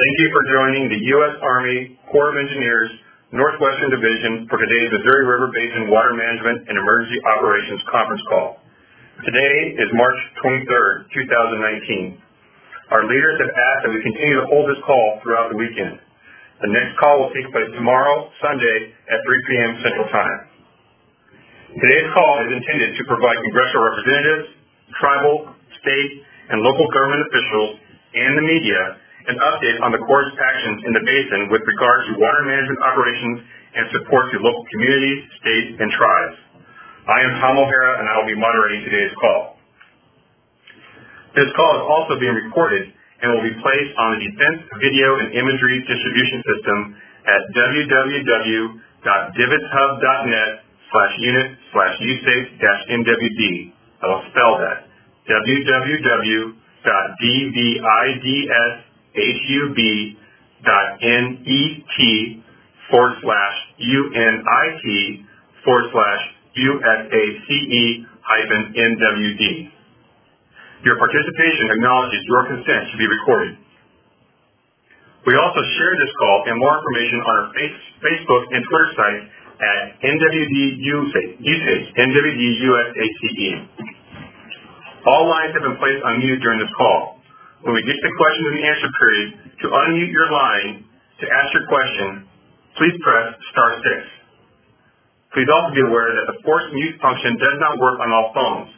Thank you for joining the U.S. Army Corps of Engineers Northwestern Division for today's Missouri River Basin Water Management and Emergency Operations conference call. Today is March 23rd, 2019. Our leaders have asked that we continue to hold this call throughout the weekend. The next call will take place tomorrow, Sunday, at 3 p.m. Central Time. Today's call is intended to provide congressional representatives, tribal, state, and local government officials, and the media an update on the Corps' actions in the basin with regard to water management operations and support to local communities, states, and tribes. I am Tom O'Hara, and I will be moderating today's call. This call is also being recorded and will be placed on the Defense Video and Imagery Distribution System at www.dvidshub.net slash unit slash usace-nwd. I will spell that. hub.net forward slash unit forward slash USACE hyphen NWD. Your participation acknowledges your consent to be recorded. We also share this call and more information on our Facebook and Twitter sites at NWD NWD All lines have been placed on mute during this call. When we get to the question and answer period, to unmute your line to ask your question, please press star six. Please also be aware that the forced mute function does not work on all phones.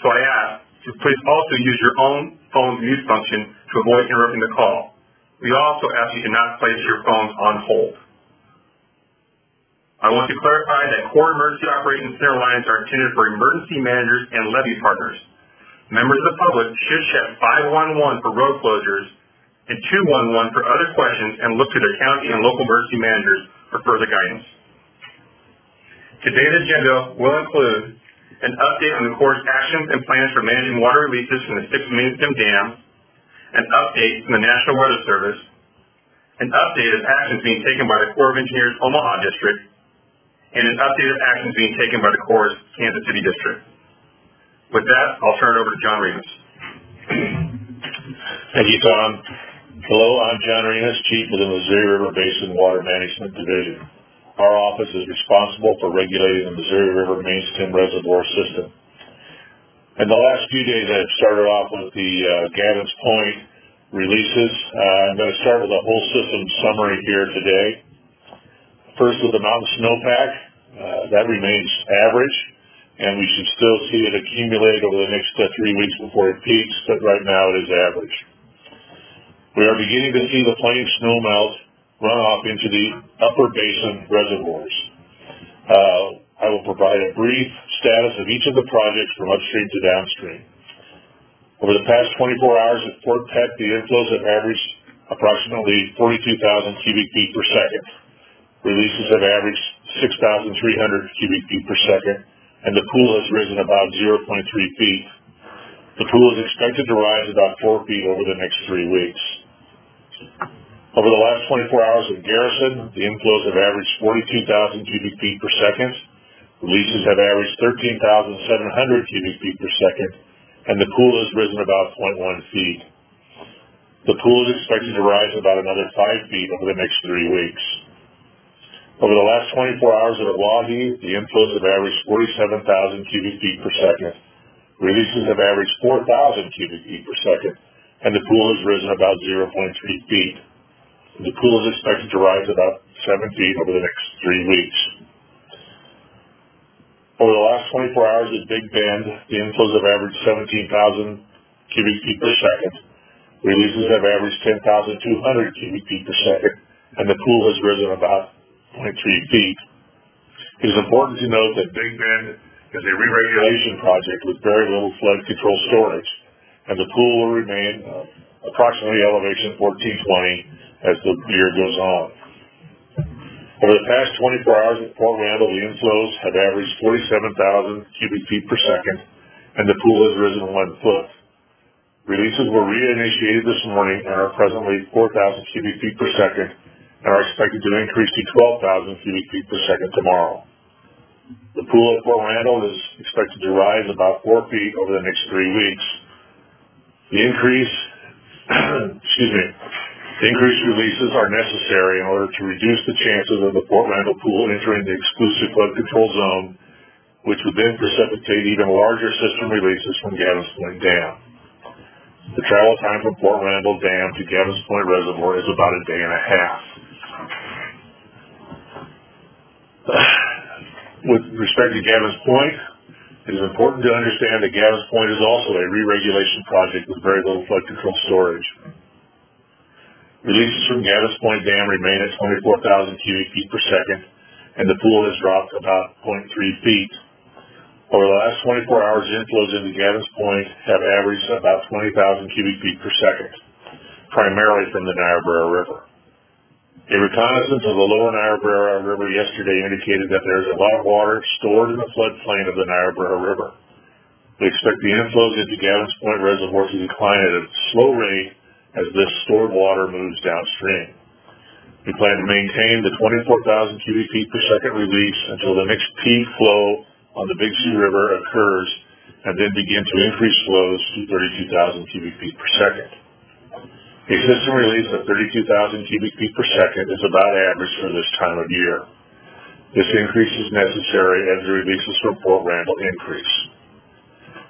So I ask to please also use your own phone's mute function to avoid interrupting the call. We also ask you to not place your phones on hold. I want to clarify that Corps Emergency Operations Center lines are intended for emergency managers and levee partners. Members of the public should check 511 for road closures and 211 for other questions and look to their county and local emergency managers for further guidance. Today's agenda will include an update on the Corps' actions and plans for managing water releases from the six Main Dam, an update from the National Weather Service, an update of actions being taken by the Corps of Engineers Omaha District, and an update of actions being taken by the Corps' Kansas City District. With that, I'll turn it over to John Remus. Thank you, Tom. Hello, I'm John Remus, Chief of the Missouri River Basin Water Management Division. Our office is responsible for regulating the Missouri River main stem reservoir system. In the last few days, I've started off with the uh, Gavin's Point releases. Uh, I'm going to start with a whole system summary here today. First with the mountain snowpack. Uh, that remains average and we should still see it accumulate over the next uh, three weeks before it peaks, but right now it is average. We are beginning to see the plain snow melt run off into the upper basin reservoirs. Uh, I will provide a brief status of each of the projects from upstream to downstream. Over the past 24 hours at Fort Peck, the inflows have averaged approximately 42,000 cubic feet per second. Releases have averaged 6,300 cubic feet per second and the pool has risen about 0.3 feet. The pool is expected to rise about 4 feet over the next three weeks. Over the last 24 hours at Garrison, the inflows have averaged 42,000 cubic feet per second. Releases have averaged 13,700 cubic feet per second, and the pool has risen about 0.1 feet. The pool is expected to rise about another 5 feet over the next three weeks. Over the last 24 hours at Oahe, the inflows have averaged 47,000 cubic feet per second. Releases have averaged 4,000 cubic feet per second, and the pool has risen about 0.3 feet. The pool is expected to rise about 7 feet over the next three weeks. Over the last 24 hours at Big Bend, the inflows have averaged 17,000 cubic feet per second. Releases have averaged 10,200 cubic feet per second, and the pool has risen about 0.3 feet. It is important to note that Big Bend is a re-regulation project with very little flood control storage, and the pool will remain uh, approximately elevation 1420 as the year goes on. Over the past 24 hours at Fort Randall, the inflows have averaged 47,000 cubic feet per second, and the pool has risen one foot. Releases were reinitiated this morning and are presently 4,000 cubic feet per second, and are expected to increase to 12,000 cubic feet per second tomorrow. The pool at Fort Randall is expected to rise about four feet over the next three weeks. The increase, excuse me, The increased releases are necessary in order to reduce the chances of the Fort Randall pool entering the exclusive flood control zone, which would then precipitate even larger system releases from Gavin's Point Dam. The travel time from Fort Randall Dam to Gavin's Point Reservoir is about a day and a half. With respect to Gavin's Point, it is important to understand that Gavin's Point is also a re-regulation project with very little flood control storage. Releases from Gavin's Point Dam remain at 24,000 cubic feet per second, and the pool has dropped about 0.3 feet. Over the last 24 hours, inflows into Gavin's Point have averaged about 20,000 cubic feet per second, primarily from the Niobrara River. A reconnaissance of the lower Niobrara River yesterday indicated that there is a lot of water stored in the floodplain of the Niobrara River. We expect the inflows into Gavin's Point Reservoir to decline at a slow rate as this stored water moves downstream. We plan to maintain the 24,000 cubic feet per second release until the next peak flow on the Big Sioux River occurs and then begin to increase flows to 32,000 cubic feet per second. A system release of 32,000 cubic feet per second is about average for this time of year. This increase is necessary as the releases from Fort Randall increase.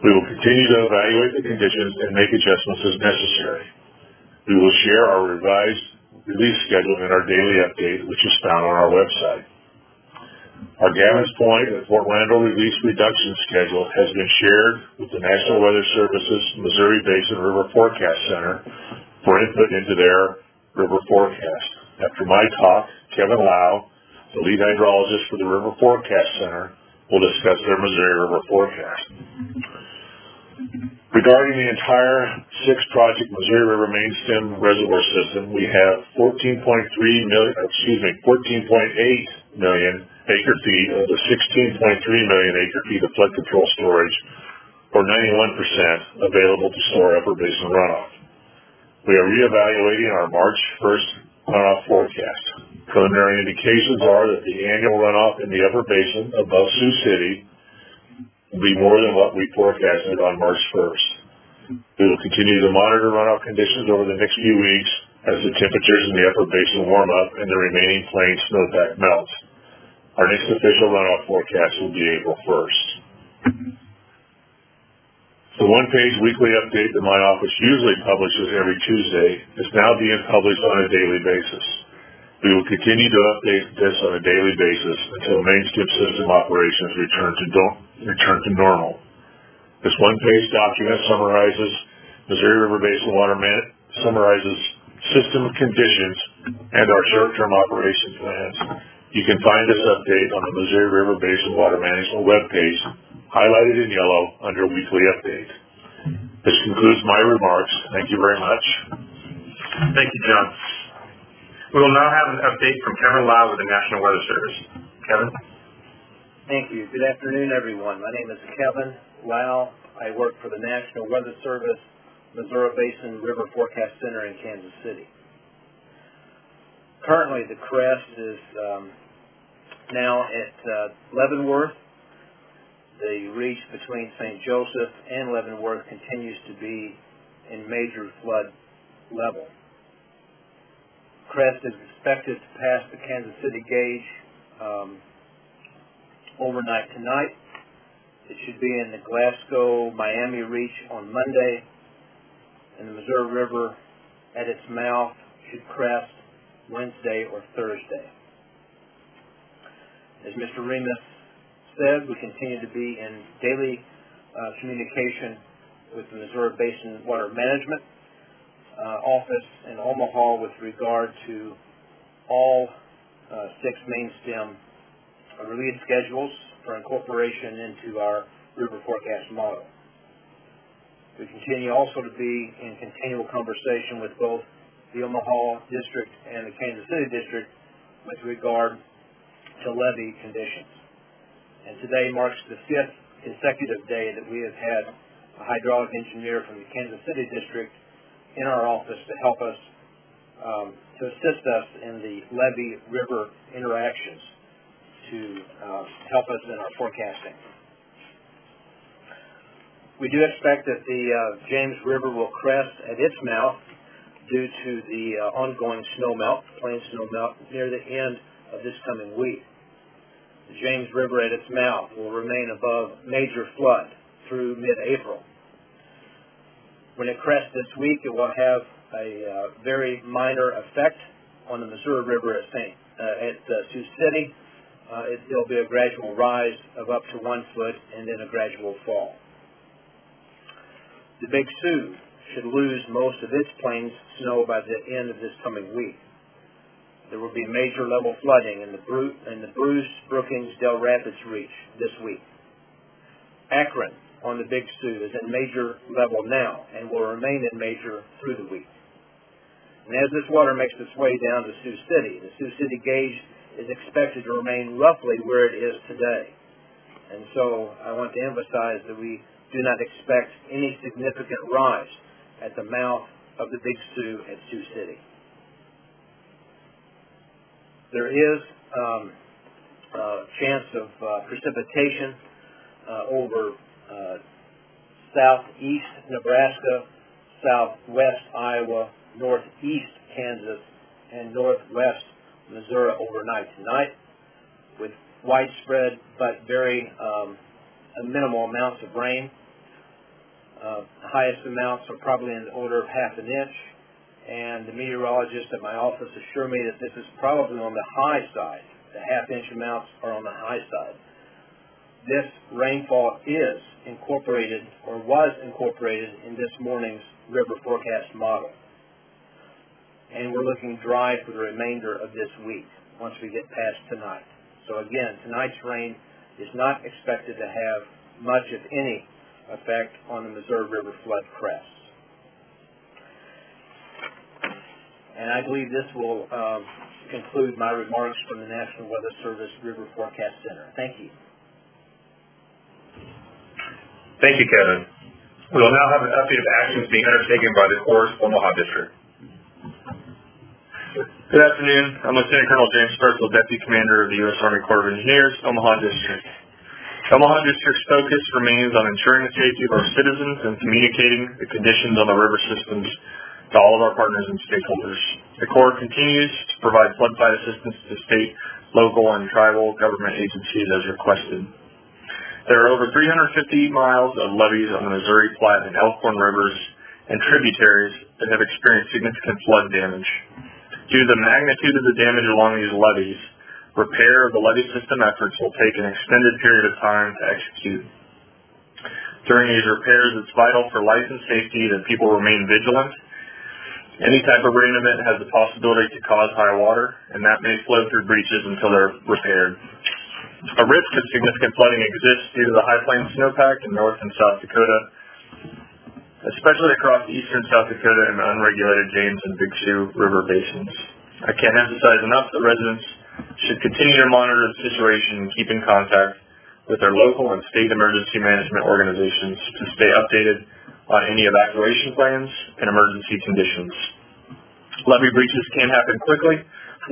We will continue to evaluate the conditions and make adjustments as necessary. We will share our revised release schedule in our daily update, which is found on our website. Our Gavin's Point and Fort Randall release reduction schedule has been shared with the National Weather Service's Missouri Basin River Forecast Center for input into their river forecast. After my talk, Kevin Lau, the lead hydrologist for the River Forecast Center, will discuss their Missouri River forecast. Regarding the entire six-project Missouri River main stem reservoir system, we have 14.3 million, excuse me, 14.8 million acre feet of the 16.3 million acre feet of flood control storage, or 91% available to store upper basin runoff. We are reevaluating our March 1st runoff forecast. Preliminary indications are that the annual runoff in the upper basin above Sioux City will be more than what we forecasted on March 1st. We will continue to monitor runoff conditions over the next few weeks as the temperatures in the upper basin warm up and the remaining plain snowpack melts. Our next official runoff forecast will be April 1st. The one-page weekly update that my office usually publishes every Tuesday is now being published on a daily basis. We will continue to update this on a daily basis until main stem system operations return to, return to normal. This one-page document summarizes Missouri River Basin water man summarizes system conditions and our short-term operation plans. You can find this update on the Missouri River Basin Water Management webpage highlighted in yellow under Weekly Update. This concludes my remarks. Thank you very much. Thank you, John. We will now have an update from Kevin Lau with the National Weather Service. Kevin? Thank you. Good afternoon, everyone. My name is Kevin Lau. I work for the National Weather Service Missouri Basin River Forecast Center in Kansas City. Currently, the crest is um, now at uh, Leavenworth the reach between St. Joseph and Leavenworth continues to be in major flood level. Crest is expected to pass the Kansas City gauge um, overnight tonight. It should be in the Glasgow-Miami reach on Monday, and the Missouri River at its mouth should crest Wednesday or Thursday. As Mr. Remus said, we continue to be in daily uh, communication with the Missouri Basin Water Management uh, Office in Omaha with regard to all uh, six main stem release schedules for incorporation into our river forecast model. We continue also to be in continual conversation with both the Omaha District and the Kansas City District with regard to levee conditions. And today marks the fifth consecutive day that we have had a hydraulic engineer from the Kansas City district in our office to help us, um, to assist us in the levee river interactions to uh, help us in our forecasting. We do expect that the uh, James River will crest at its mouth due to the uh, ongoing snow melt, plain snow melt, near the end of this coming week. The James River at its mouth will remain above major flood through mid-April. When it crests this week, it will have a uh, very minor effect on the Missouri River at St. Uh, at uh, Sioux City. Uh, it, there'll be a gradual rise of up to one foot and then a gradual fall. The Big Sioux should lose most of its plains snow by the end of this coming week. There will be major level flooding in the, Bru- in the Bruce, Brookings, Dell Rapids reach this week. Akron on the Big Sioux is in major level now and will remain in major through the week. And as this water makes its way down to Sioux City, the Sioux City gauge is expected to remain roughly where it is today. And so I want to emphasize that we do not expect any significant rise at the mouth of the Big Sioux at Sioux City. There is um, a chance of uh, precipitation uh, over uh, southeast Nebraska, southwest Iowa, northeast Kansas, and northwest Missouri overnight tonight with widespread but very um, minimal amounts of rain. Uh, highest amounts are probably in the order of half an inch, and the meteorologist at my office assure me that this is probably on the high side. The half-inch amounts are on the high side. This rainfall is incorporated or was incorporated in this morning's river forecast model. And we're looking dry for the remainder of this week once we get past tonight. So again, tonight's rain is not expected to have much, if any, effect on the Missouri River flood crests. And I believe this will um, conclude my remarks from the National Weather Service River Forecast Center. Thank you. Thank you, Kevin. We will now have an update of actions being undertaken by the Corps Omaha District. Good afternoon. I'm Lieutenant Colonel James Sperzel, Deputy Commander of the U.S. Army Corps of Engineers, Omaha District. Omaha District's focus remains on ensuring the safety of our citizens and communicating the conditions on the river systems to all of our partners and stakeholders. The Corps continues to provide flood fight assistance to state, local, and tribal government agencies as requested. There are over 350 miles of levees on the Missouri Platte and Elkhorn rivers and tributaries that have experienced significant flood damage. Due to the magnitude of the damage along these levees, repair of the levee system efforts will take an extended period of time to execute. During these repairs, it's vital for life and safety that people remain vigilant any type of rain event has the possibility to cause high water, and that may flow through breaches until they're repaired. A risk of significant flooding exists due to the high plains snowpack in North and South Dakota, especially across eastern South Dakota and the unregulated James and Big Sioux River basins. I can't emphasize enough that residents should continue to monitor the situation and keep in contact with their local and state emergency management organizations to stay updated on any evacuation plans and emergency conditions. Levee breaches can happen quickly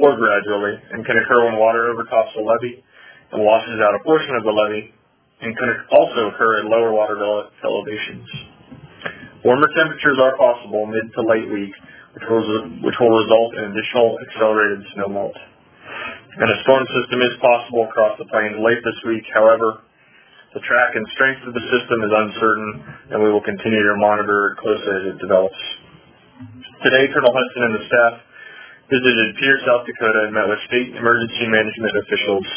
or gradually and can occur when water overtops the levee and washes out a portion of the levee and can also occur at lower water elevations. Warmer temperatures are possible mid to late week, which will, which will result in additional accelerated snow melt. And a storm system is possible across the plains late this week. However, the track and strength of the system is uncertain, and we will continue to monitor it closely as it develops. Today, Colonel Hudson and the staff visited Pierre, South Dakota, and met with state emergency management officials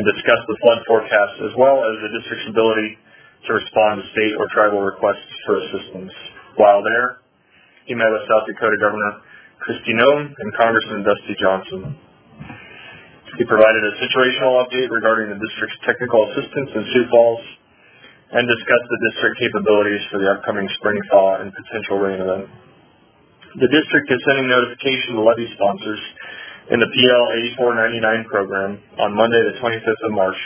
and discussed the flood forecast as well as the district's ability to respond to state or tribal requests for assistance. While there, he met with South Dakota Governor Kristi Noem and Congressman Dusty Johnson. He provided a situational update regarding the district's technical assistance in Sioux Falls and discussed the district capabilities for the upcoming spring thaw and potential rain event. The district is sending notification to levee sponsors in the PL 8499 program on Monday the 25th of March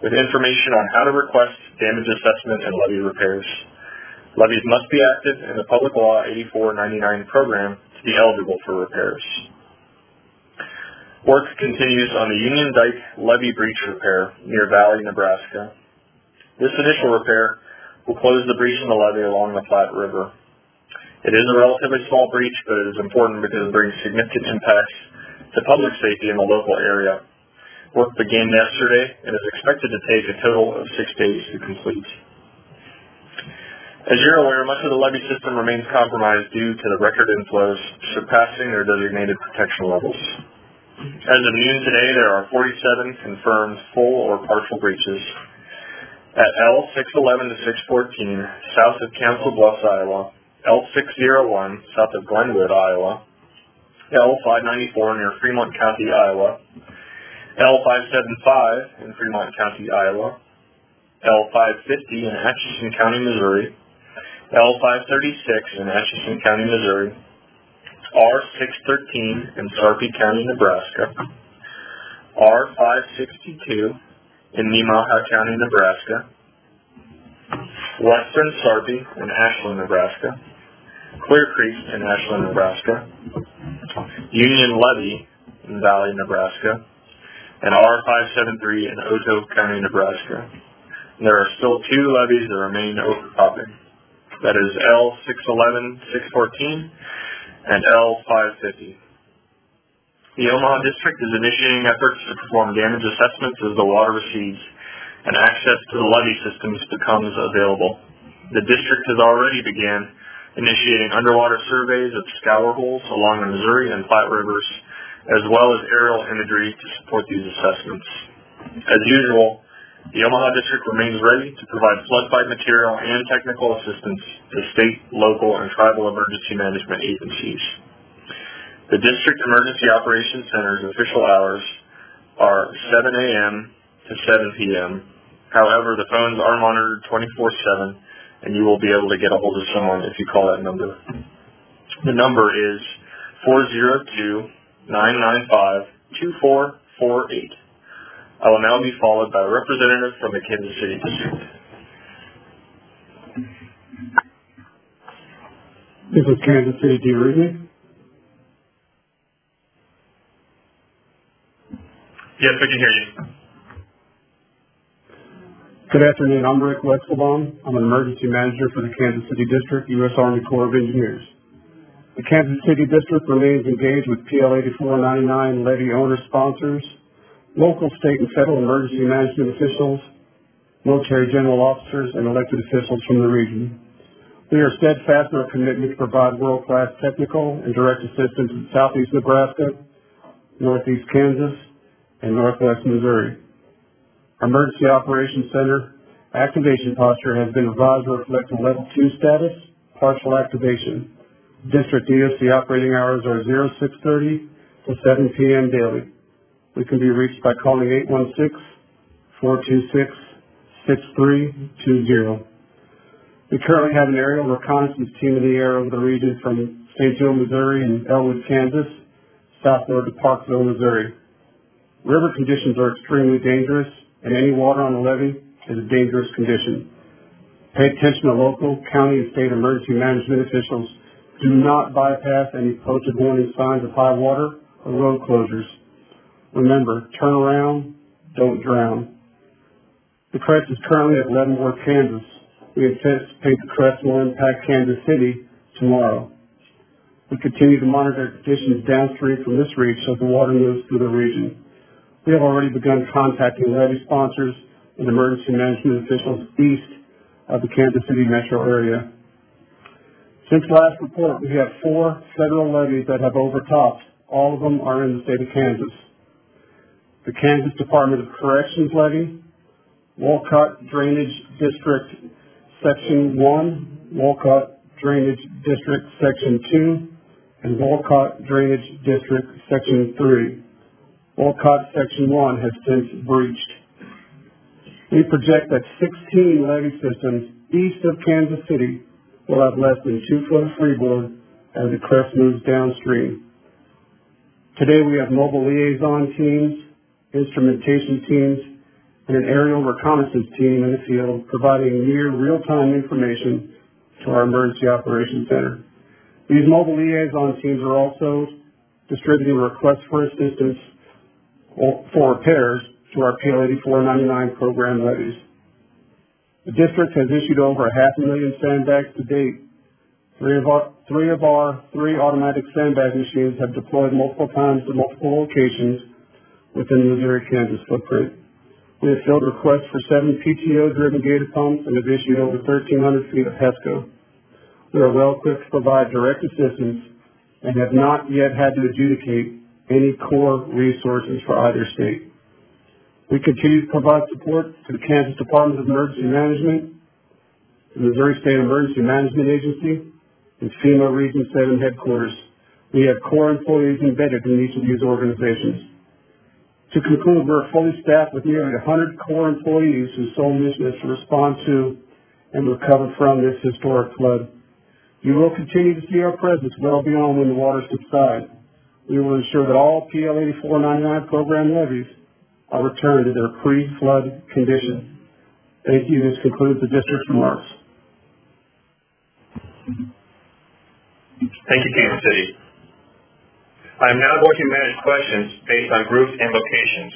with information on how to request damage assessment and levee repairs. Levees must be active in the Public Law 8499 program to be eligible for repairs. Work continues on the Union Dike levee breach repair near Valley, Nebraska. This initial repair will close the breach in the levee along the Platte River. It is a relatively small breach, but it is important because it brings significant impacts to public safety in the local area. Work began yesterday and is expected to take a total of six days to complete. As you're aware, much of the levee system remains compromised due to the record inflows surpassing their designated protection levels. As of noon today, there are 47 confirmed full or partial breaches. At L611 to 614, south of Council Bluffs, Iowa, L601, south of Glenwood, Iowa, L594 near Fremont County, Iowa, L575 in Fremont County, Iowa, L550 in Atchison County, Missouri, L536 in Atchison County, Missouri, R613 in Sarpy County, Nebraska, R562 in Nemaha County, Nebraska, Western Sarpy in Ashland, Nebraska, Clear Creek in Ashland, Nebraska, Union Levee in Valley, Nebraska, and R573 in Otoe County, Nebraska. And there are still two levees that remain overtopping. That is L611, 614, and L550. The Omaha District is initiating efforts to perform damage assessments as the water recedes and access to the levee systems becomes available. The district has already began initiating underwater surveys of scour holes along the Missouri and Platte rivers, as well as aerial imagery to support these assessments. As usual, the Omaha District remains ready to provide flood fight material and technical assistance to state, local, and tribal emergency management agencies. The District Emergency Operations Center's official hours are 7 a.m. to 7 p.m. However, the phones are monitored 24-7, and you will be able to get a hold of someone if you call that number. The number is 402-995-2448. I will now be followed by a representative from the Kansas City District. This is Kansas City. Do you read me? Yes, we can hear you. Good afternoon. I'm Rick Wetzelbaum. I'm an emergency manager for the Kansas City District, U.S. Army Corps of Engineers. The Kansas City District remains engaged with PL 8499 levee owner sponsors, local, state, and federal emergency management officials, military general officers, and elected officials from the region. We are steadfast in our commitment to provide world-class technical and direct assistance in southeast Nebraska, northeast Kansas, and northwest Missouri. Our Emergency Operations Center activation posture has been revised to reflect a level two status, partial activation. District EOC operating hours are 0630 to 7 p.m. daily. We can be reached by calling 816-426-6320. We currently have an aerial reconnaissance team in the air over the region from St. Joe, Missouri and Elwood, Kansas, southward to Parkville, Missouri. River conditions are extremely dangerous, and any water on the levee is a dangerous condition. Pay attention to local, county, and state emergency management officials. Do not bypass any posted warning signs of high water or road closures. Remember, turn around, don't drown. The crest is currently at Leavenworth, Kansas. We anticipate the crest will impact Kansas City tomorrow. We continue to monitor conditions downstream from this reach as the water moves through the region. We have already begun contacting levee sponsors and emergency management officials east of the Kansas City metro area. Since last report, we have four federal levees that have overtopped. All of them are in the state of Kansas. The Kansas Department of Corrections levee, Wolcott Drainage District Section 1, Wolcott Drainage District Section 2, and Wolcott Drainage District Section 3. Wolcott Section 1 has since breached. We project that 16 levee systems east of Kansas City will have less than two foot of freeboard as the crest moves downstream. Today we have mobile liaison teams, instrumentation teams, and an aerial reconnaissance team in the field providing near real-time information to our Emergency Operations Center. These mobile liaison teams are also distributing requests for assistance for repairs to our PL 8499 program levees. The district has issued over a half a million sandbags to date Three of our, three of our three automatic sandbag machines have deployed multiple times to multiple locations within the Missouri-Kansas footprint. We have filled requests for seven PTO-driven gator pumps and have issued over thirteen hundred feet of HESCO. We are well equipped to provide direct assistance and have not yet had to adjudicate any Corps resources for either state. We continue to provide support to the Kansas Department of Emergency Management, the Missouri State Emergency Management Agency, and FEMA Region Seven headquarters. We have Corps employees embedded in each of these organizations. To conclude, we're fully staffed with nearly hundred Corps employees whose sole mission is to respond to and recover from this historic flood. You will continue to see our presence well beyond when the waters subside. We will ensure that all PL eighty-four ninety-nine program levees are returned to their pre-flood condition. Thank you. This concludes the district's remarks. Thank you, Kansas City. I am now going to manage questions based on groups and locations.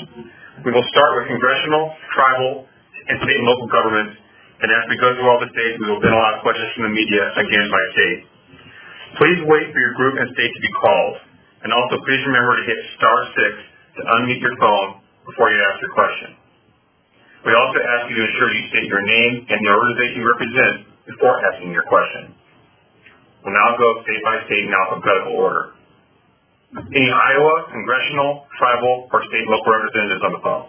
We will start with congressional, tribal, and state and local governments, and as we go through all the states, we will then allow questions from the media again by state. Please wait for your group and state to be called, and also please remember to hit star six to unmute your phone before you ask your question. We also ask you to ensure you state your name and the organization you represent before asking your question. We'll now go state by state in alphabetical order. Any Iowa, congressional, tribal, or state local representatives on the phone?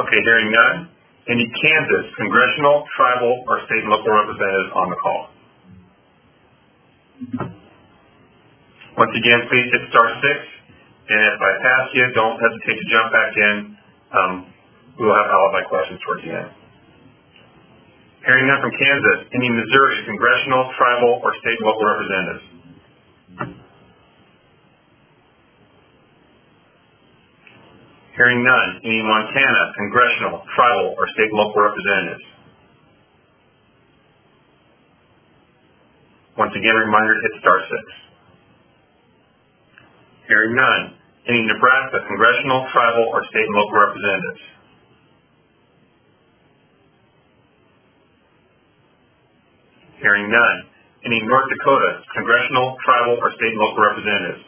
Okay, hearing none. Any Kansas, congressional, tribal, or state and local representatives on the call? Once again, please hit star six, and if I pass you, don't hesitate to jump back in. Um, we will have alibi questions towards the end. Hearing none from Kansas, any Missouri, congressional, tribal, or state and local representatives? Hearing none, any Montana, congressional, tribal, or state and local representatives? Once again, reminder to hit star six. Hearing none, any Nebraska, congressional, tribal, or state and local representatives? Hearing none. Any North Dakota congressional, tribal, or state and local representatives?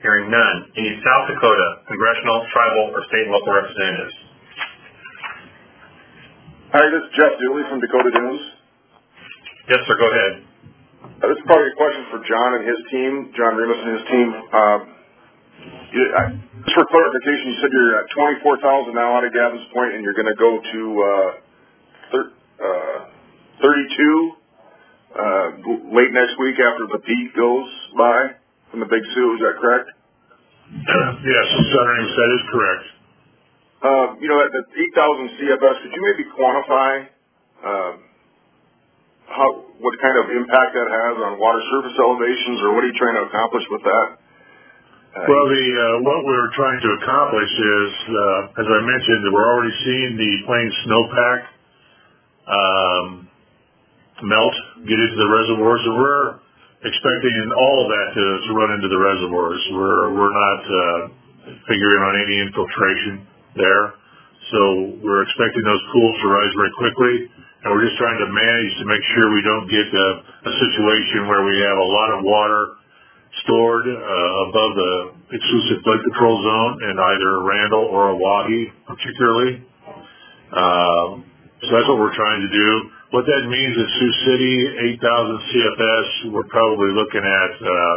Hearing none. Any South Dakota congressional, tribal, or state and local representatives? Hi, this is Jeff Dooley from Dakota Dunes. Yes, sir, go ahead. Uh, this is probably a question for John and his team, John Remus and his team. Um, you, I, just for clarification, you said you're at 24,000 now out of Gavin's Point and you're going to go to uh, thir- uh, 32 uh, late next week after the peak goes by from the Big Sioux. Is that correct? Yes, Ames, that is correct. Uh, you know, at the 8,000 CFS, could you maybe quantify um, how what kind of impact that has on water surface elevations, or what are you trying to accomplish with that? Uh, Well, the, uh, what we're trying to accomplish is, uh, as I mentioned, we're already seeing the plain snowpack, um, melt, get into the reservoirs, and we're expecting all of that to, to run into the reservoirs. We're, we're not, uh, figuring on any infiltration there. So we're expecting those pools to rise very quickly, and we're just trying to manage to make sure we don't get a, a situation where we have a lot of water stored uh, above the exclusive flood control zone in either Randall or Oahe, particularly. Um, so that's what we're trying to do. What that means is Sioux City, 8,000 CFS, we're probably looking at uh,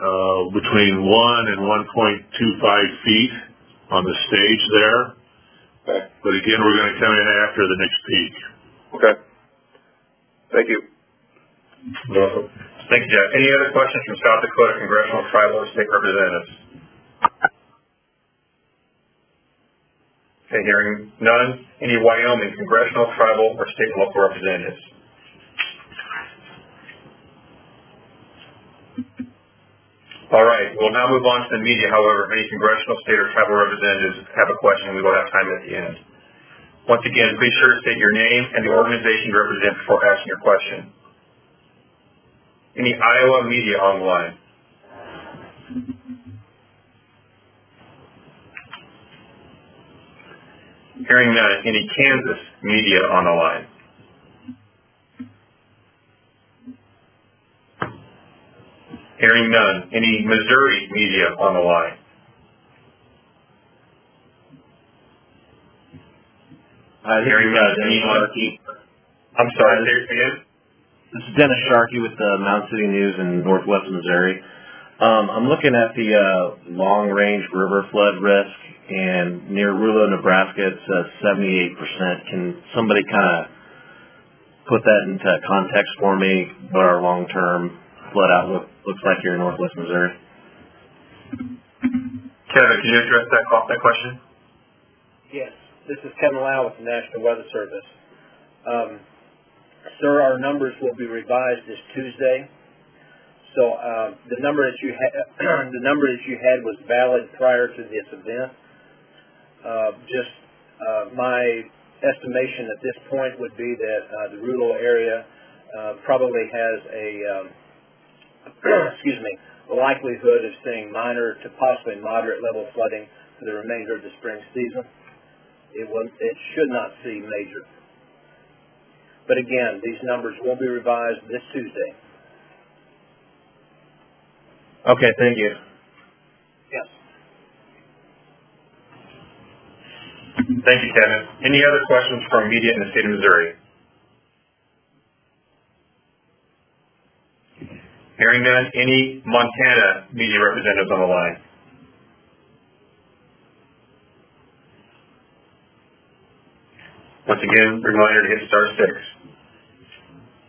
uh, between 1 and 1.25 feet on the stage there. okay. But again, we're going to come in after the next peak. Okay. Thank you. Welcome. Thank you, Jeff. Any other questions from South Dakota congressional, tribal, or state representatives? Okay, hearing none. Any Wyoming congressional, tribal, or state local representatives? All right, we'll now move on to the media. However, if any congressional, state, or tribal representatives have a question, we will have time at the end. Once again, please sure to state your name and the organization you represent before asking your question any Iowa media online. Hearing none, any Kansas media on the line? Hearing none, any Missouri media on the line? Uh, Hearing none, any... I'm sorry, say it again. This is Dennis Sharkey with the Mound City News in Northwest Missouri. Um, I'm looking at the uh, long-range river flood risk, and near Rulo, Nebraska, it says 78%. Can somebody kind of put that into context for me? What our long-term flood outlook looks like here in Northwest Missouri? Kevin, can you address that, que- that question? Yes, this is Kevin Lau with the National Weather Service. Um, sir, our numbers will be revised this Tuesday. So, uh, the number that you had, the number that you had was valid prior to this event. Uh, just, uh, my estimation at this point would be that, uh, the Rulo area, uh, probably has a, um, excuse me, likelihood of seeing minor to possibly moderate level flooding for the remainder of the spring season. It will, it should not see major. But again, these numbers will be revised this Tuesday. Okay, thank you. Yes. Thank you, Kevin. Any other questions from media in the state of Missouri? Hearing none, any Montana media representatives on the line? Once again, reminder to hit star six.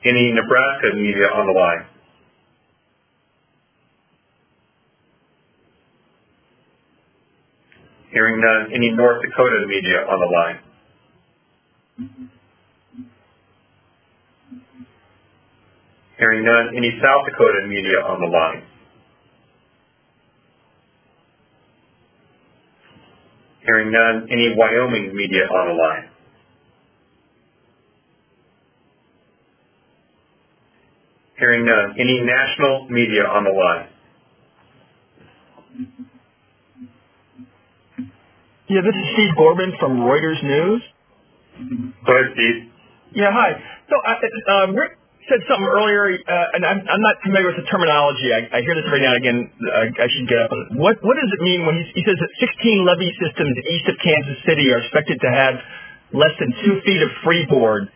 Any Nebraska media on the line? Hearing none, any North Dakota media on the line? Hearing none, any South Dakota media on the line? Hearing none, any Wyoming media on the line? Hearing none, any national media on the line? Yeah, this is Steve Corbin from Reuters News. Go ahead, Steve. Yeah, hi. So, I, um, Rick said something earlier, uh, and I'm, I'm not familiar with the terminology. I, I hear this every now and again. I, I should get up. What What does it mean when he, he says that 16 levee systems east of Kansas City are expected to have less than two feet of freeboard?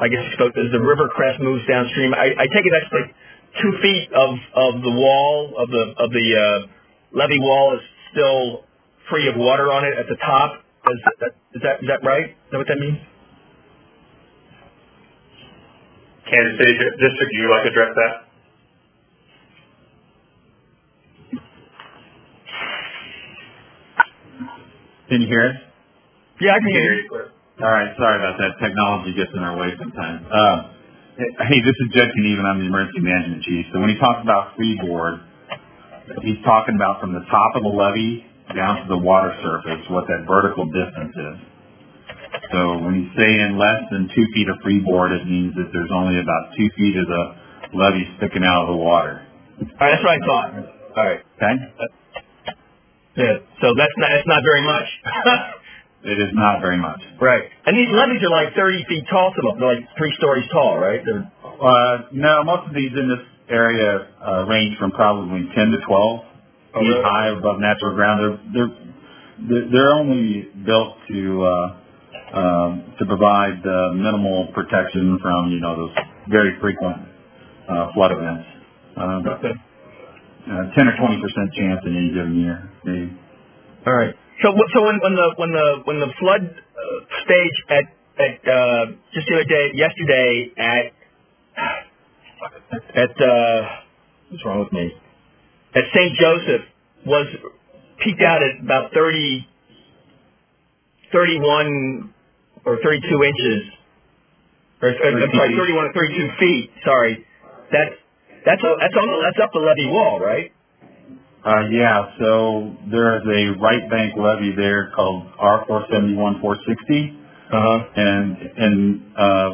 I guess he spoke as the river crest moves downstream. I, I take it that's like two feet of of the wall of the of the uh, levee wall is still free of water on it at the top. Is that is that, is that right? Is that what that means? Kansas City District, do you like to address that? Can you hear us? Yeah, I can hear you. All right, sorry about that. Technology gets in our way sometimes. Uh, hey, this is Jed Knieven. I'm the emergency management chief. So when he talks about freeboard, he's talking about from the top of the levee down to the water surface, what that vertical distance is. So when he's saying less than two feet of freeboard, it means that there's only about two feet of the levee sticking out of the water. All right, that's what I thought. All right. Okay? Yeah. So that's not that's not very much. It is not very much. right. And these levees are like 30 feet tall. Some of them, they're like three stories tall, right? They're, Uh, no, most of these in this area uh, range from probably 10 to 12 Oh, feet really? high above natural ground. They're they're they're- only built to uh, um, to provide uh, minimal protection from you know those very frequent uh, flood events. Um, okay. uh, 10 or 20 percent chance in any given year. Maybe. All right. So so when, when the when the when the flood uh, stage at at uh, just the other day yesterday at at uh, what's wrong with me at St. Joseph was peaked out at about 30, 31 or 32 inches. Or, I'm sorry, 31 or 32 feet. Sorry. That's that's that's on that's up the levee wall, right? Uh, yeah, so there is a right bank levee there called R471 460. Uh huh. and and uh,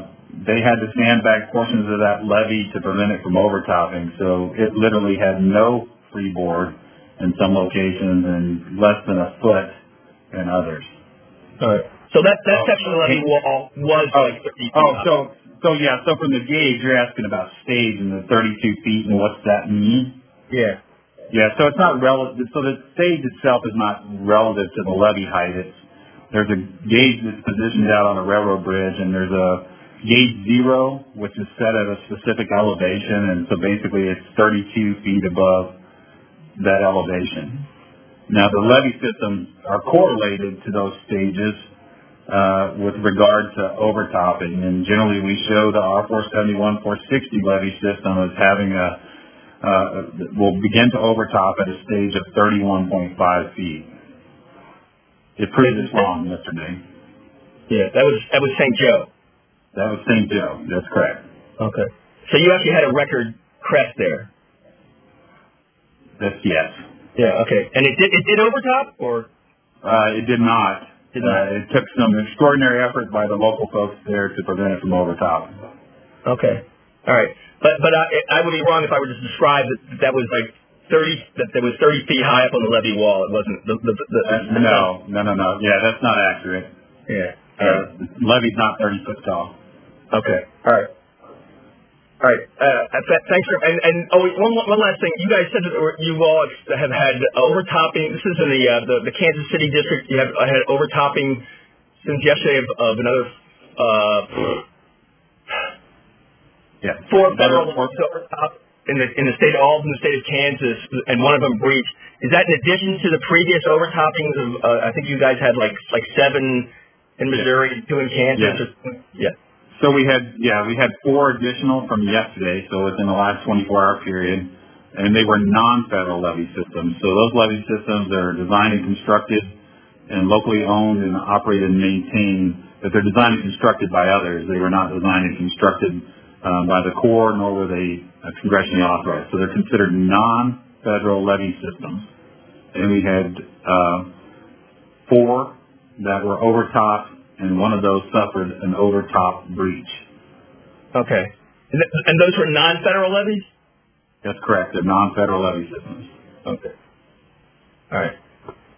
they had to sandbag portions of that levee to prevent it from overtopping. So it literally had no freeboard in some locations and less than a foot in others. All right. So that, that Oh, section of the levee wall was Oh, like 30 feet Oh, high. so, so yeah, so from the gauge, you're asking about stage and the thirty-two feet and what's that mean? Yeah. Yeah, so it's not relative, so the stage itself is not relative to the levee height. It's, there's a gauge that's positioned out on a railroad bridge and there's a gauge zero, which is set at a specific elevation and so basically it's thirty-two feet above that elevation. Now, the levee systems are correlated to those stages, uh, with regard to overtopping and generally we show the R four seventy-one, four sixty levee system as having a, uh, will begin to overtop at a stage of 31.5 feet. It proved us wrong yesterday. Yeah, that was, that was St. Joe. That was St. Joe. That's correct. Okay. So you actually had a record crest there. That's yes. Yeah, okay. And it did, it did overtop or? Uh, it did not. Did not. Uh, it took some extraordinary effort by the local folks there to prevent it from overtopping. Okay. All right. But, but I, I would be wrong if I were to describe that that was like 30, that there was 30 feet high up on the levee wall. It wasn't the, the, the, Uh, no, no, no, no. Yeah, that's not accurate. Yeah. Uh, the levee's not 30 foot tall. Okay. All right. All right. Uh, thanks for and and oh, one one last thing. You guys said that you all have had overtopping. This is in the uh, the, the Kansas City district. You have uh, had overtopping since yesterday of, of another uh, Yeah. four federal overtop in the in the state of all in the state of Kansas, and one of them breached. Is that in addition to the previous overtoppings of? Uh, I think you guys had like like seven in Missouri, two in Kansas. Or, yeah. So we had, yeah, we had four additional from yesterday, so within the last 24-hour period, and they were non-federal levee systems. So those levee systems are designed and constructed and locally owned and operated and maintained, but they're designed and constructed by others. They were not designed and constructed um, by the Corps, nor were they uh, congressionally authorized. So they're considered non-federal levee systems. And we had uh, four that were overtopped, and one of those suffered an overtop breach. Okay. And, th- and those were non-federal levees? That's correct. They're non-federal levee systems. Okay. All right.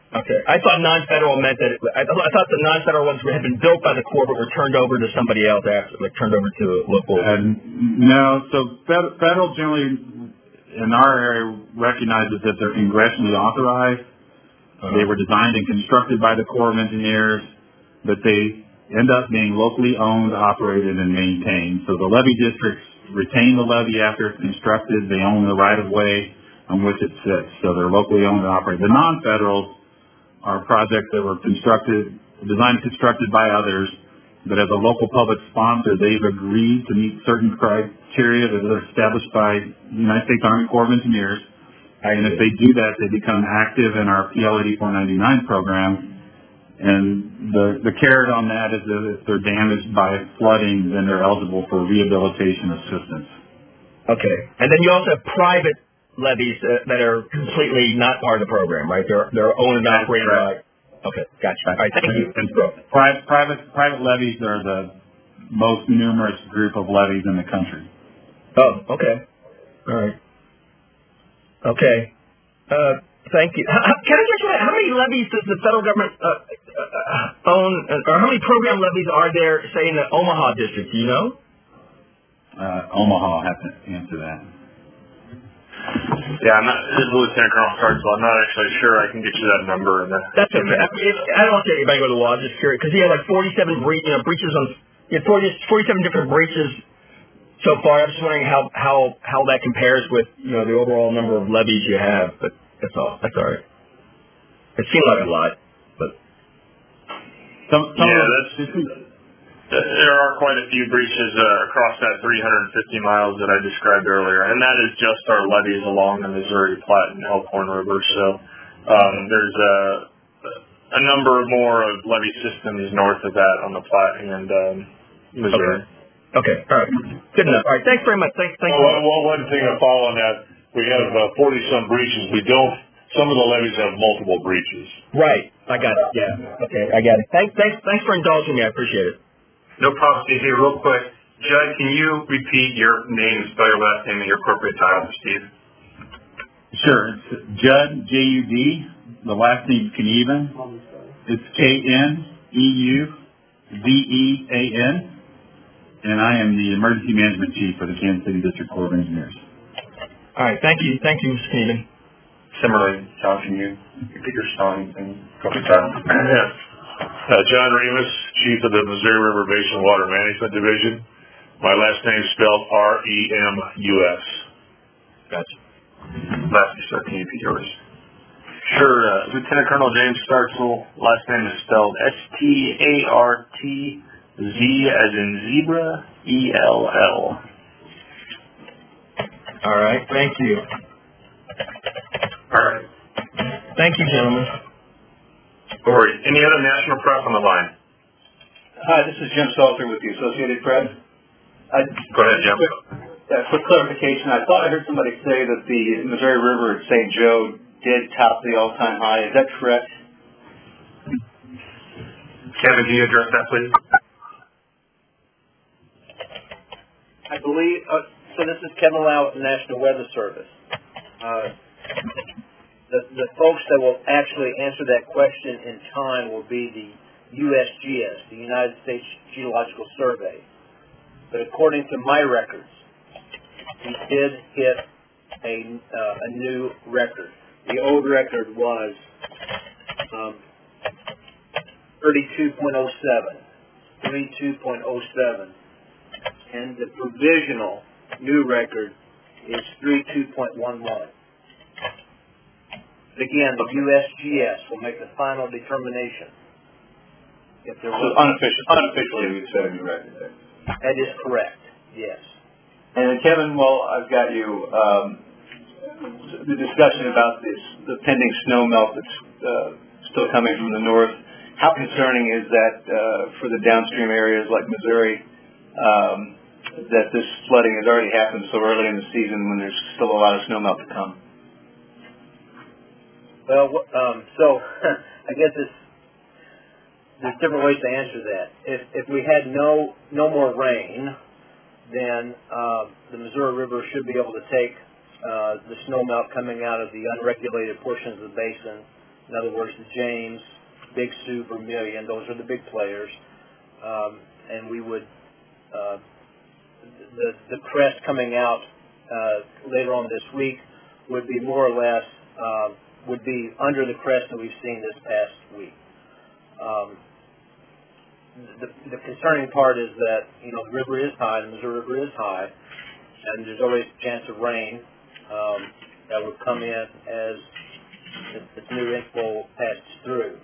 Okay. I thought non-federal meant that it, I, I thought the non-federal ones had been built by the Corps but were turned over to somebody else after, like turned over to a local. And no, so fed- federal generally in our area recognizes that they're congressionally authorized. Uh-huh. They were designed and constructed by the Corps of Engineers, but they end up being locally owned, operated, and maintained. So the levee districts retain the levee after it's constructed. They own the right of way on which it sits. So they're locally owned and operated. The non-federals are projects that were constructed, designed constructed by others, but as a local public sponsor, they've agreed to meet certain criteria that are established by the United States Army Corps of Engineers. And if they do that, they become active in our PL 8499 program. And the, the carrot on that is that if they're damaged by flooding, then they're eligible for rehabilitation assistance. Okay. And then you also have private levees uh, that are completely not part of the program, right? They're they're owned and operated by. Okay. Gotcha. All right. Thank you. And private, private, private levees are the most numerous group of levees in the country. Oh. Okay. All right. Okay. Uh, thank you. Can I just ask, how many levees does the federal government uh, uh, own, uh, or how many program levees are there, say, in the Omaha district? Do you know? Uh, Omaha will have to answer that. Yeah, I'm not, this is Lieutenant Colonel Startzell. I'm not actually sure. I can get you that number in the. That's okay. I, mean, I don't want to say anybody go to the wall. I'm just curious because he had like 47 bre- you know, breaches on. He had 40, 47 different breaches so far. I'm just wondering how how how that compares with you know the overall number of levies you have. But that's all. That's all right. It seemed like a lot, but Some, some Yeah, of that's, there are quite a few breaches uh, across that 350 miles that I described earlier, and that is just our levees along the Missouri Platte and Elkhorn River. So um, there's a, a number more of levee systems north of that on the Platte and um, Missouri. okay. All right. Good enough. All right. Thanks very much. Thanks. Thanks. Well, well, one thing to follow on that, we have uh, 40 some breaches. We don't, some of the levees have multiple breaches. Right. I got it. Yeah. Okay. I got it. Thanks. Thanks. Thanks for indulging me. I appreciate it. No problem, Steve. Hey, real quick, Jud, can you repeat your name, spell your last name, and your appropriate title for Steve? Sure. It's Jud, J-U-D. The last name's Kneuvean. It's E Z-E-A-N, and I am the Emergency Management Chief for the Kansas City District Corps of Engineers. All right, thank you, thank you, Mr. Keenan. Similarly, John, can you get your spelling thing? Yes. Uh, John Remus, Chief of the Missouri River Basin Water Management Division. My last name is spelled R-E-M-U-S. Gotcha. Lastly, sir, can you repeat yours? Sure. Uh, Lieutenant Colonel James Startzell, last name is spelled S-T-A-R-T-Z as in zebra, E-L-L. All right. thank you. All right. Thank you, gentlemen. Lori, any other national press on the line? Hi, this is Jim Salter with the Associated Press. I, Go ahead, Jim. uh, quick clarification, I thought I heard somebody say that the Missouri River at St. Joe did top the all-time high. Is that correct? Kevin, can you address that, please? I believe, uh, so this is Kevin Low with the National Weather Service. Uh, the, the folks that will actually answer that question in time will be the USGS, the United States Geological Survey. But according to my records, we did hit a, uh, a new record. The old record was, um, thirty-two point oh seven, thirty-two point oh seven and the provisional new record is 32.11. Again, the USGS will make the final determination. If there So unofficially, we set a new record there. that is correct, yes. And Kevin, while I've got you, um, the discussion about this, the pending snow melt that's uh, still coming from the north, how concerning is that uh, for the downstream areas like Missouri, um, that this flooding has already happened so early in the season when there's still a lot of snow melt to come? Well, um, so I guess it's there's different ways to answer that. If if we had no no more rain, then uh, the Missouri River should be able to take uh, the snow melt coming out of the unregulated portions of the basin. In other words, the James, Big Sioux, Vermillion, those are the big players, um, and we would uh, the the crest coming out uh, later on this week would be more or less. Uh, would be under the crest that we've seen this past week. Um, the, the concerning part is that, you know, the river is high, the Missouri River is high, and there's always a chance of rain um, that would come in as this, new inflow passes through.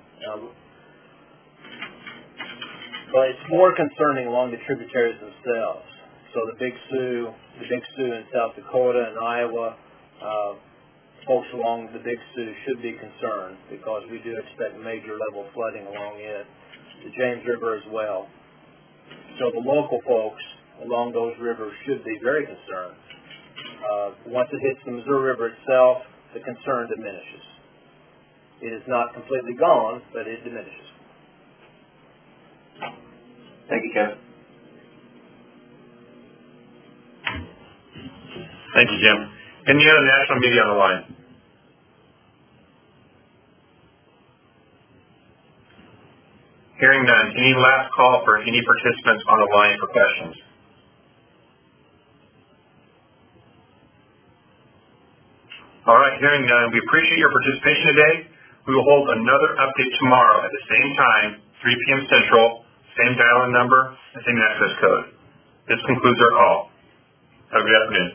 But it's more concerning along the tributaries themselves. So the Big Sioux, the Big Sioux in South Dakota and Iowa, uh, folks along the Big Sioux should be concerned because we do expect major level flooding along it, the James River as well. So the local folks along those rivers should be very concerned. Uh, once it hits the Missouri River itself, the concern diminishes. It is not completely gone, but it diminishes. Thank you, Kevin. Thank you, Jim. Any other national media on the line? Hearing none, any last call for any participants on the line for questions? All right, hearing none, we appreciate your participation today. We will hold another update tomorrow at the same time, 3 p.m. Central, same dial-in number, same access code. This concludes our call. Have a good afternoon.